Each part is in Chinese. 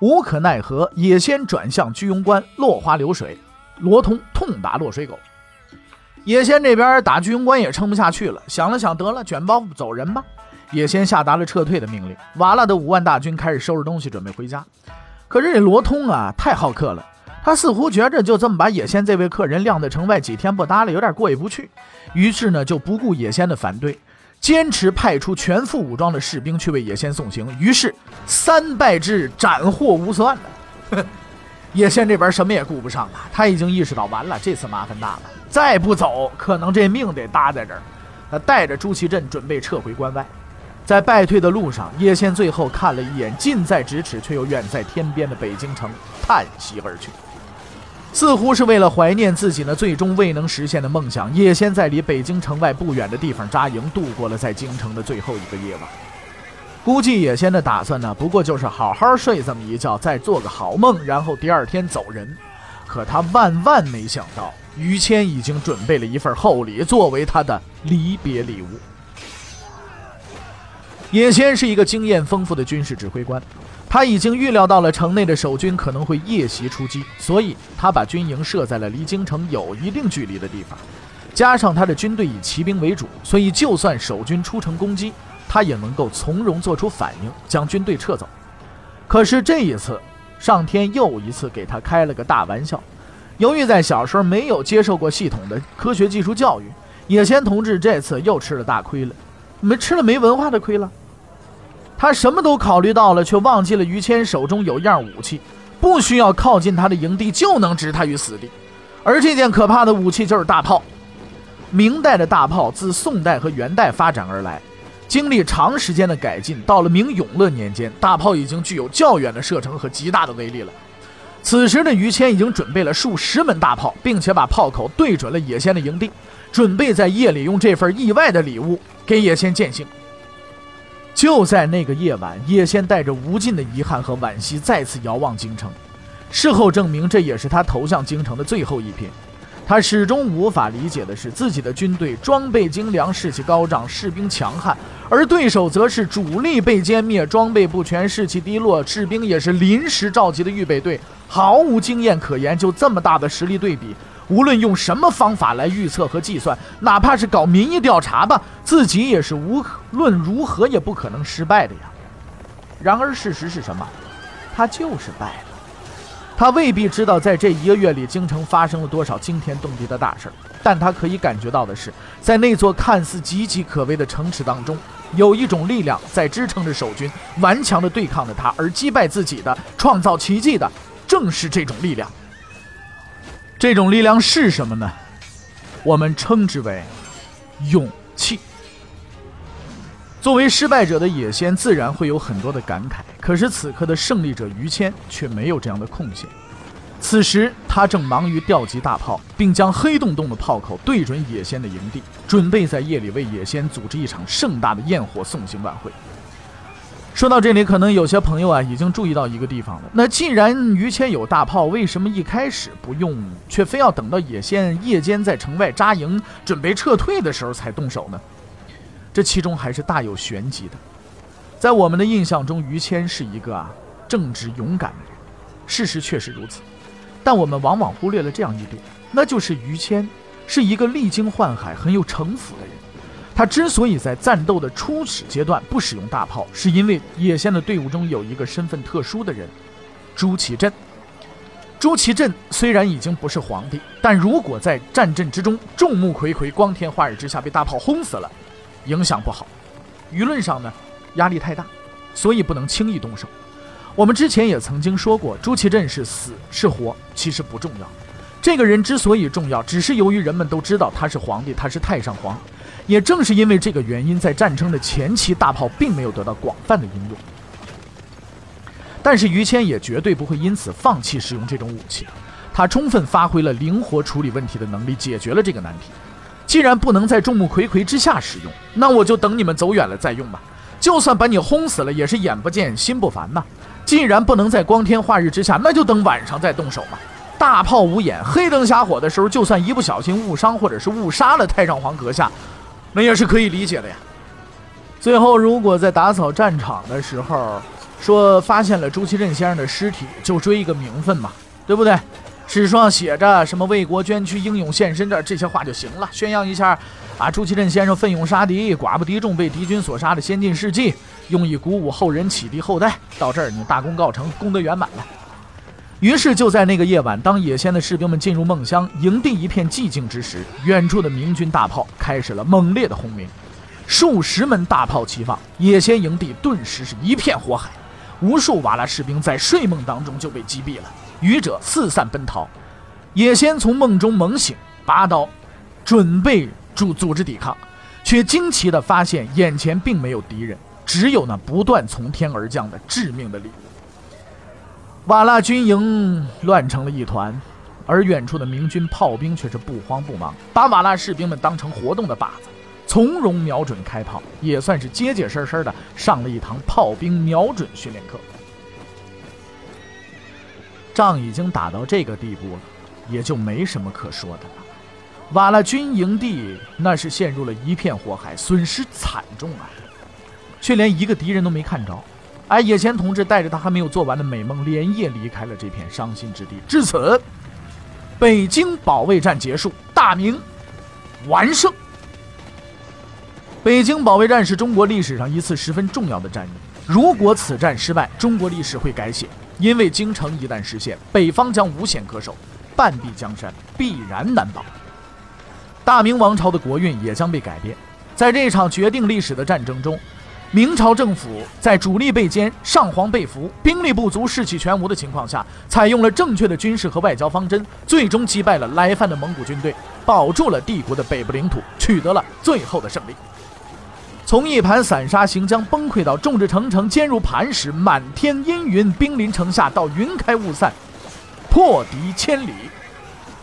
无可奈何，野仙转向居庸关，落花流水，罗通痛打落水狗。野仙这边打居庸关也撑不下去了，想了想，得了，卷包袱走人吧。也先下达了撤退的命令，瓦剌的五万大军开始收拾东西准备回家。可是这罗通啊，太好客了，他似乎觉着就这么把野仙这位客人晾在城外几天不搭理，有点过意不去。于是呢，就不顾野仙的反对，坚持派出全副武装的士兵去为野仙送行。于是三败之斩获无算了。野仙这边什么也顾不上了，他已经意识到完了，这次麻烦大了，再不走，可能这命得搭在这儿。他带着朱祁镇准备撤回关外。在败退的路上，叶仙最后看了一眼近在咫尺却又远在天边的北京城，叹息而去。似乎是为了怀念自己那最终未能实现的梦想，叶仙在离北京城外不远的地方扎营，度过了在京城的最后一个夜晚。估计叶仙的打算呢，不过就是好好睡这么一觉，再做个好梦，然后第二天走人。可他万万没想到，于谦已经准备了一份厚礼，作为他的离别礼物。野先是一个经验丰富的军事指挥官，他已经预料到了城内的守军可能会夜袭出击，所以他把军营设在了离京城有一定距离的地方。加上他的军队以骑兵为主，所以就算守军出城攻击，他也能够从容做出反应，将军队撤走。可是这一次，上天又一次给他开了个大玩笑。由于在小时候没有接受过系统的科学技术教育，野先同志这次又吃了大亏了。没吃了没文化的亏了，他什么都考虑到了，却忘记了于谦手中有一样武器，不需要靠近他的营地就能置他于死地，而这件可怕的武器就是大炮。明代的大炮自宋代和元代发展而来，经历长时间的改进，到了明永乐年间，大炮已经具有较远的射程和极大的威力了。此时的于谦已经准备了数十门大炮，并且把炮口对准了野仙的营地，准备在夜里用这份意外的礼物。给野仙践行。就在那个夜晚，野仙带着无尽的遗憾和惋惜，再次遥望京城。事后证明，这也是他投向京城的最后一瞥。他始终无法理解的是，自己的军队装备精良，士气高涨，士兵强悍，而对手则是主力被歼灭，装备不全，士气低落，士兵也是临时召集的预备队，毫无经验可言。就这么大的实力对比。无论用什么方法来预测和计算，哪怕是搞民意调查吧，自己也是无论如何也不可能失败的呀。然而事实是什么？他就是败了。他未必知道在这一个月里京城发生了多少惊天动地的大事儿但他可以感觉到的是，在那座看似岌岌可危的城池当中，有一种力量在支撑着守军，顽强地对抗着他，而击败自己的、创造奇迹的，正是这种力量。这种力量是什么呢？我们称之为勇气。作为失败者的野仙，自然会有很多的感慨。可是此刻的胜利者于谦却没有这样的空闲。此时他正忙于调集大炮，并将黑洞洞的炮口对准野仙的营地，准备在夜里为野仙组织一场盛大的焰火送行晚会。说到这里，可能有些朋友啊已经注意到一个地方了。那既然于谦有大炮，为什么一开始不用，却非要等到野仙夜间在城外扎营，准备撤退的时候才动手呢？这其中还是大有玄机的。在我们的印象中，于谦是一个啊正直勇敢的人，事实确实如此。但我们往往忽略了这样一点，那就是于谦是一个历经宦海、很有城府的人。他之所以在战斗的初始阶段不使用大炮，是因为野仙的队伍中有一个身份特殊的人——朱祁镇。朱祁镇虽然已经不是皇帝，但如果在战阵之中众目睽睽、光天化日之下被大炮轰死了，影响不好，舆论上呢压力太大，所以不能轻易动手。我们之前也曾经说过，朱祁镇是死是活其实不重要，这个人之所以重要，只是由于人们都知道他是皇帝，他是太上皇。也正是因为这个原因，在战争的前期，大炮并没有得到广泛的应用。但是于谦也绝对不会因此放弃使用这种武器。他充分发挥了灵活处理问题的能力，解决了这个难题。既然不能在众目睽睽之下使用，那我就等你们走远了再用吧。就算把你轰死了，也是眼不见心不烦呐。既然不能在光天化日之下，那就等晚上再动手嘛。大炮无眼，黑灯瞎火的时候，就算一不小心误伤或者是误杀了太上皇阁下，那也是可以理解的呀。最后，如果在打扫战场的时候说发现了朱祁镇先生的尸体，就追一个名分嘛，对不对？史书上写着什么为国捐躯、英勇献身的这些话就行了，宣扬一下啊，朱祁镇先生奋勇杀敌、寡不敌众、被敌军所杀的先进事迹，用以鼓舞后人启迪后代。到这儿，你大功告成，功德圆满了。于是就在那个夜晚，当野仙的士兵们进入梦乡，营地一片寂静之时，远处的明军大炮开始了猛烈的轰鸣，数十门大炮齐放，野仙营地顿时是一片火海，无数瓦剌士兵在睡梦当中就被击毙了。愚者四散奔逃，也先从梦中猛醒，拔刀，准备组组织抵抗，却惊奇地发现眼前并没有敌人，只有那不断从天而降的致命的礼物。瓦剌军营乱成了一团，而远处的明军炮兵却是不慌不忙，把瓦剌士兵们当成活动的靶子，从容瞄准开炮，也算是结结实实的上了一堂炮兵瞄准训练课。仗已经打到这个地步了，也就没什么可说的了。瓦剌军营地那是陷入了一片火海，损失惨重啊，却连一个敌人都没看着。而野田同志带着他还没有做完的美梦，连夜离开了这片伤心之地。至此，北京保卫战结束，大明完胜。北京保卫战是中国历史上一次十分重要的战役，如果此战失败，中国历史会改写。因为京城一旦失陷，北方将无险可守，半壁江山必然难保。大明王朝的国运也将被改变。在这场决定历史的战争中，明朝政府在主力被歼、上皇被俘、兵力不足、士气全无的情况下，采用了正确的军事和外交方针，最终击败了来犯的蒙古军队，保住了帝国的北部领土，取得了最后的胜利。从一盘散沙行将崩溃到众志成城坚如磐石，满天阴云兵临城下，到云开雾散，破敌千里，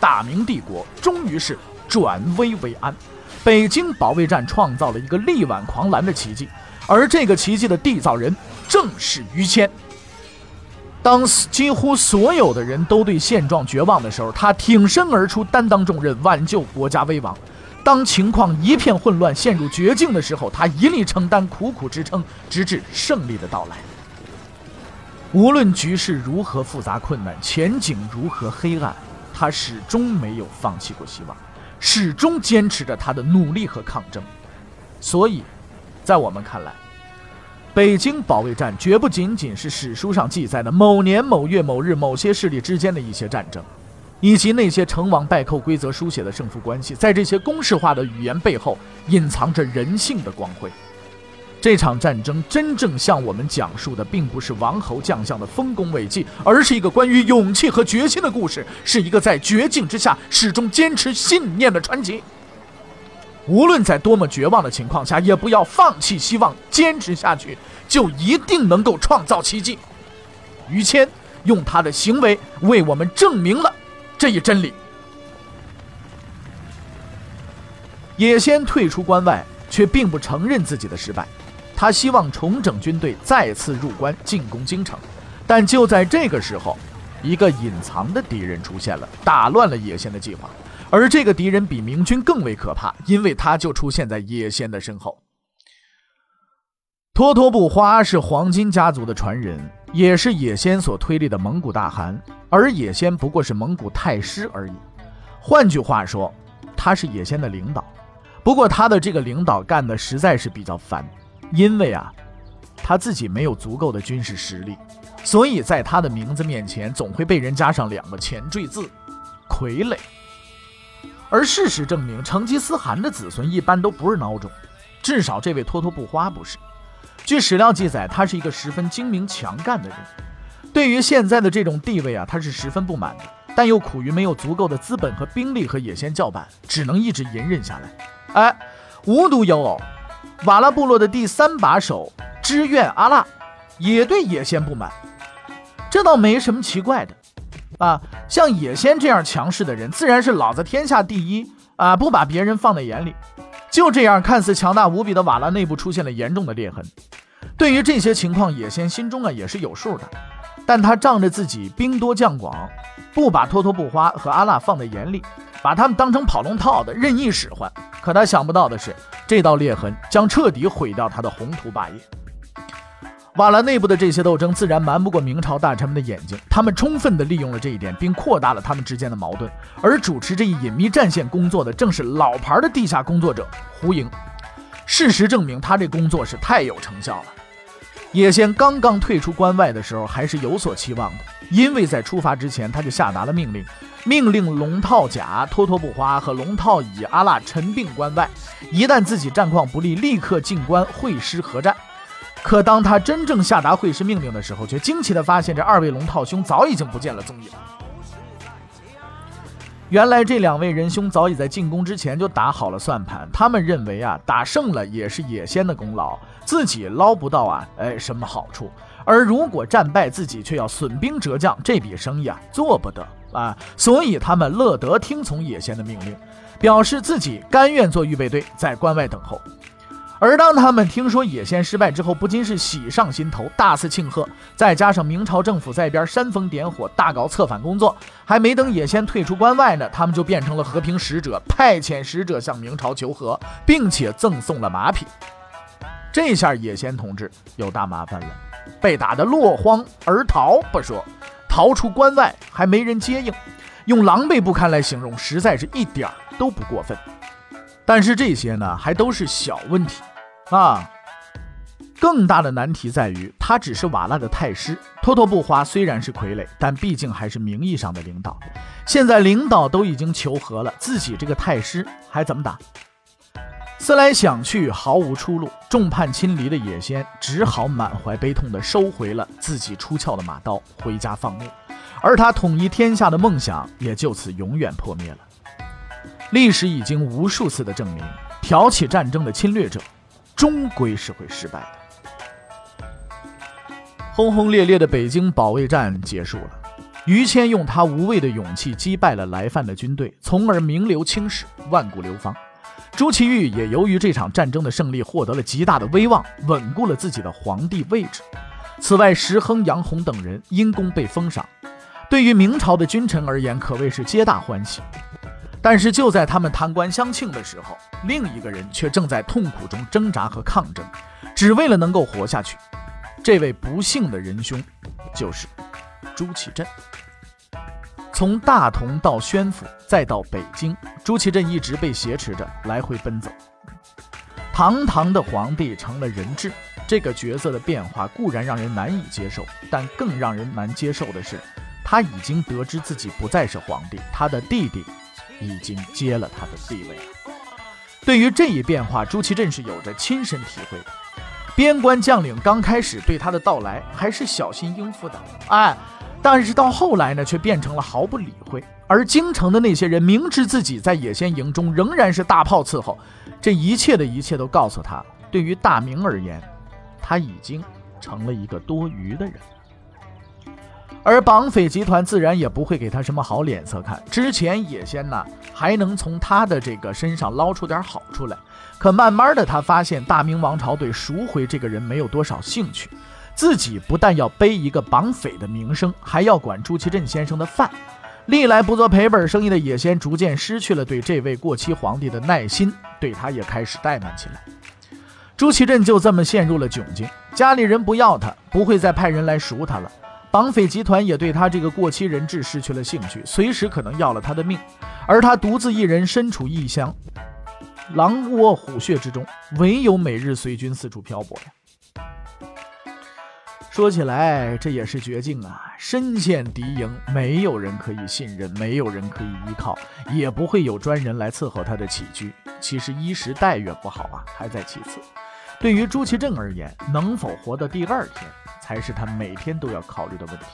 大明帝国终于是转危为安。北京保卫战创造了一个力挽狂澜的奇迹，而这个奇迹的缔造人正是于谦。当几乎所有的人都对现状绝望的时候，他挺身而出，担当重任，挽救国家危亡。当情况一片混乱、陷入绝境的时候，他一力承担、苦苦支撑，直至胜利的到来。无论局势如何复杂困难、前景如何黑暗，他始终没有放弃过希望，始终坚持着他的努力和抗争。所以，在我们看来，北京保卫战绝不仅仅是史书上记载的某年某月某日某些势力之间的一些战争。以及那些成王败寇规则书写的胜负关系，在这些公式化的语言背后，隐藏着人性的光辉。这场战争真正向我们讲述的，并不是王侯将相的丰功伟绩，而是一个关于勇气和决心的故事，是一个在绝境之下始终坚持信念的传奇。无论在多么绝望的情况下，也不要放弃希望，坚持下去，就一定能够创造奇迹。于谦用他的行为为我们证明了。这一真理，野先退出关外，却并不承认自己的失败。他希望重整军队，再次入关进攻京城。但就在这个时候，一个隐藏的敌人出现了，打乱了野先的计划。而这个敌人比明军更为可怕，因为他就出现在野仙的身后。托托不花是黄金家族的传人，也是野仙所推立的蒙古大汗。而野仙不过是蒙古太师而已，换句话说，他是野仙的领导。不过他的这个领导干的实在是比较烦，因为啊，他自己没有足够的军事实力，所以在他的名字面前总会被人加上两个前缀字“傀儡”。而事实证明，成吉思汗的子孙一般都不是孬种，至少这位托托不花不是。据史料记载，他是一个十分精明强干的人。对于现在的这种地位啊，他是十分不满的，但又苦于没有足够的资本和兵力和野先叫板，只能一直隐忍下来。哎，无独有偶，瓦剌部落的第三把手支院阿剌也对野先不满，这倒没什么奇怪的。啊，像野仙这样强势的人，自然是老子天下第一啊，不把别人放在眼里。就这样，看似强大无比的瓦拉内部出现了严重的裂痕。对于这些情况，野仙心中啊也是有数的，但他仗着自己兵多将广，不把托托布花和阿辣放在眼里，把他们当成跑龙套的任意使唤。可他想不到的是，这道裂痕将彻底毁掉他的宏图霸业。瓦剌内部的这些斗争自然瞒不过明朝大臣们的眼睛，他们充分地利用了这一点，并扩大了他们之间的矛盾。而主持这一隐秘战线工作的，正是老牌的地下工作者胡莹。事实证明，他这工作是太有成效了。野仙刚刚退出关外的时候，还是有所期望的，因为在出发之前，他就下达了命令，命令龙套甲、托托布花和龙套乙、阿剌陈并关外，一旦自己战况不利，立刻进关会师合战。可当他真正下达会师命令的时候，却惊奇地发现，这二位龙套兄早已经不见了踪影。原来这两位仁兄早已在进攻之前就打好了算盘，他们认为啊，打胜了也是野仙的功劳，自己捞不到啊，哎，什么好处？而如果战败，自己却要损兵折将，这笔生意啊，做不得啊。所以他们乐得听从野仙的命令，表示自己甘愿做预备队，在关外等候。而当他们听说野仙失败之后，不禁是喜上心头，大肆庆贺。再加上明朝政府在边煽风点火，大搞策反工作，还没等野仙退出关外呢，他们就变成了和平使者，派遣使者向明朝求和，并且赠送了马匹。这下野仙同志有大麻烦了，被打得落荒而逃不说，逃出关外还没人接应，用狼狈不堪来形容，实在是一点儿都不过分。但是这些呢，还都是小问题。啊，更大的难题在于，他只是瓦剌的太师。托托布花虽然是傀儡，但毕竟还是名义上的领导。现在领导都已经求和了，自己这个太师还怎么打？思来想去，毫无出路。众叛亲离的野仙只好满怀悲痛地收回了自己出鞘的马刀，回家放牧。而他统一天下的梦想也就此永远破灭了。历史已经无数次的证明，挑起战争的侵略者。终归是会失败的。轰轰烈烈的北京保卫战结束了，于谦用他无畏的勇气击败了来犯的军队，从而名留青史，万古流芳。朱祁钰也由于这场战争的胜利，获得了极大的威望，稳固了自己的皇帝位置。此外，石亨、杨洪等人因功被封赏，对于明朝的君臣而言，可谓是皆大欢喜。但是就在他们贪官相庆的时候，另一个人却正在痛苦中挣扎和抗争，只为了能够活下去。这位不幸的仁兄，就是朱祁镇。从大同到宣府，再到北京，朱祁镇一直被挟持着来回奔走。堂堂的皇帝成了人质，这个角色的变化固然让人难以接受，但更让人难接受的是，他已经得知自己不再是皇帝，他的弟弟。已经接了他的地位了。对于这一变化，朱祁镇是有着亲身体会的。边关将领刚开始对他的到来还是小心应付的，哎，但是到后来呢，却变成了毫不理会。而京城的那些人明知自己在野仙营中仍然是大炮伺候，这一切的一切都告诉他，对于大明而言，他已经成了一个多余的人。而绑匪集团自然也不会给他什么好脸色看。之前野仙呢还能从他的这个身上捞出点好处来，可慢慢的他发现大明王朝对赎回这个人没有多少兴趣。自己不但要背一个绑匪的名声，还要管朱祁镇先生的饭。历来不做赔本生意的野仙逐渐失去了对这位过期皇帝的耐心，对他也开始怠慢起来。朱祁镇就这么陷入了窘境，家里人不要他，不会再派人来赎他了。绑匪集团也对他这个过期人质失去了兴趣，随时可能要了他的命。而他独自一人身处异乡，狼窝虎穴之中，唯有每日随军四处漂泊呀。说起来，这也是绝境啊！身陷敌营，没有人可以信任，没有人可以依靠，也不会有专人来伺候他的起居。其实衣食待遇不好啊，还在其次。对于朱祁镇而言，能否活到第二天？才是他每天都要考虑的问题。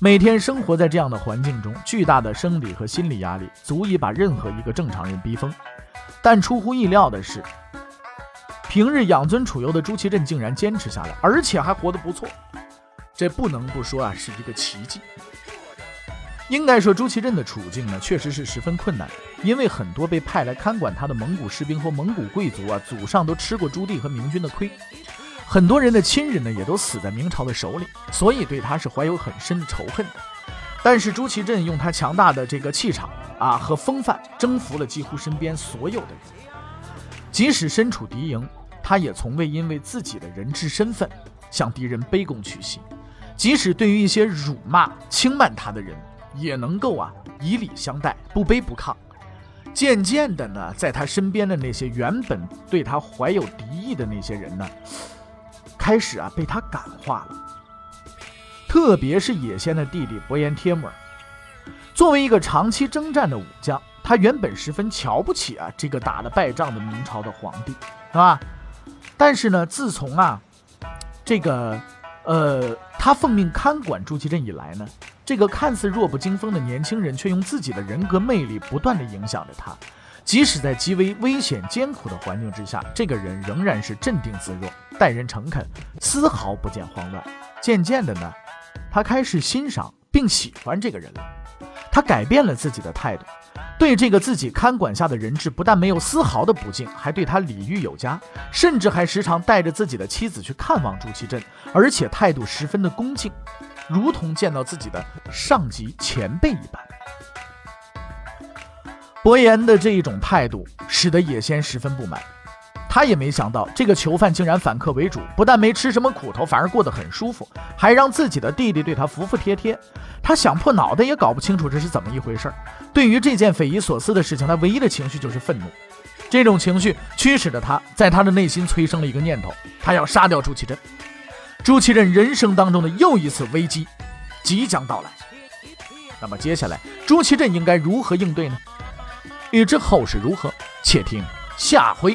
每天生活在这样的环境中，巨大的生理和心理压力足以把任何一个正常人逼疯。但出乎意料的是，平日养尊处优的朱祁镇竟然坚持下来，而且还活得不错。这不能不说啊，是一个奇迹。应该说，朱祁镇的处境呢，确实是十分困难，因为很多被派来看管他的蒙古士兵和蒙古贵族啊，祖上都吃过朱棣和明军的亏，很多人的亲人呢，也都死在明朝的手里，所以对他是怀有很深的仇恨的。但是朱祁镇用他强大的这个气场啊和风范，征服了几乎身边所有的人，即使身处敌营，他也从未因为自己的人质身份向敌人卑躬屈膝，即使对于一些辱骂轻慢他的人。也能够啊以礼相待，不卑不亢。渐渐的呢，在他身边的那些原本对他怀有敌意的那些人呢，开始啊被他感化了。特别是野仙的弟弟伯颜帖木儿，作为一个长期征战的武将，他原本十分瞧不起啊这个打了败仗的明朝的皇帝，是吧？但是呢，自从啊这个呃他奉命看管朱祁镇以来呢。这个看似弱不禁风的年轻人，却用自己的人格魅力不断的影响着他。即使在极为危险艰苦的环境之下，这个人仍然是镇定自若，待人诚恳，丝毫不见慌乱。渐渐的呢，他开始欣赏并喜欢这个人了。他改变了自己的态度，对这个自己看管下的人质，不但没有丝毫的不敬，还对他礼遇有加，甚至还时常带着自己的妻子去看望朱祁镇，而且态度十分的恭敬。如同见到自己的上级前辈一般，伯颜的这一种态度使得野先十分不满。他也没想到这个囚犯竟然反客为主，不但没吃什么苦头，反而过得很舒服，还让自己的弟弟对他服服帖帖。他想破脑袋也搞不清楚这是怎么一回事儿。对于这件匪夷所思的事情，他唯一的情绪就是愤怒。这种情绪驱使着他在他的内心催生了一个念头：他要杀掉朱祁镇。朱祁镇人生当中的又一次危机即将到来，那么接下来朱祁镇应该如何应对呢？欲知后事如何，且听下回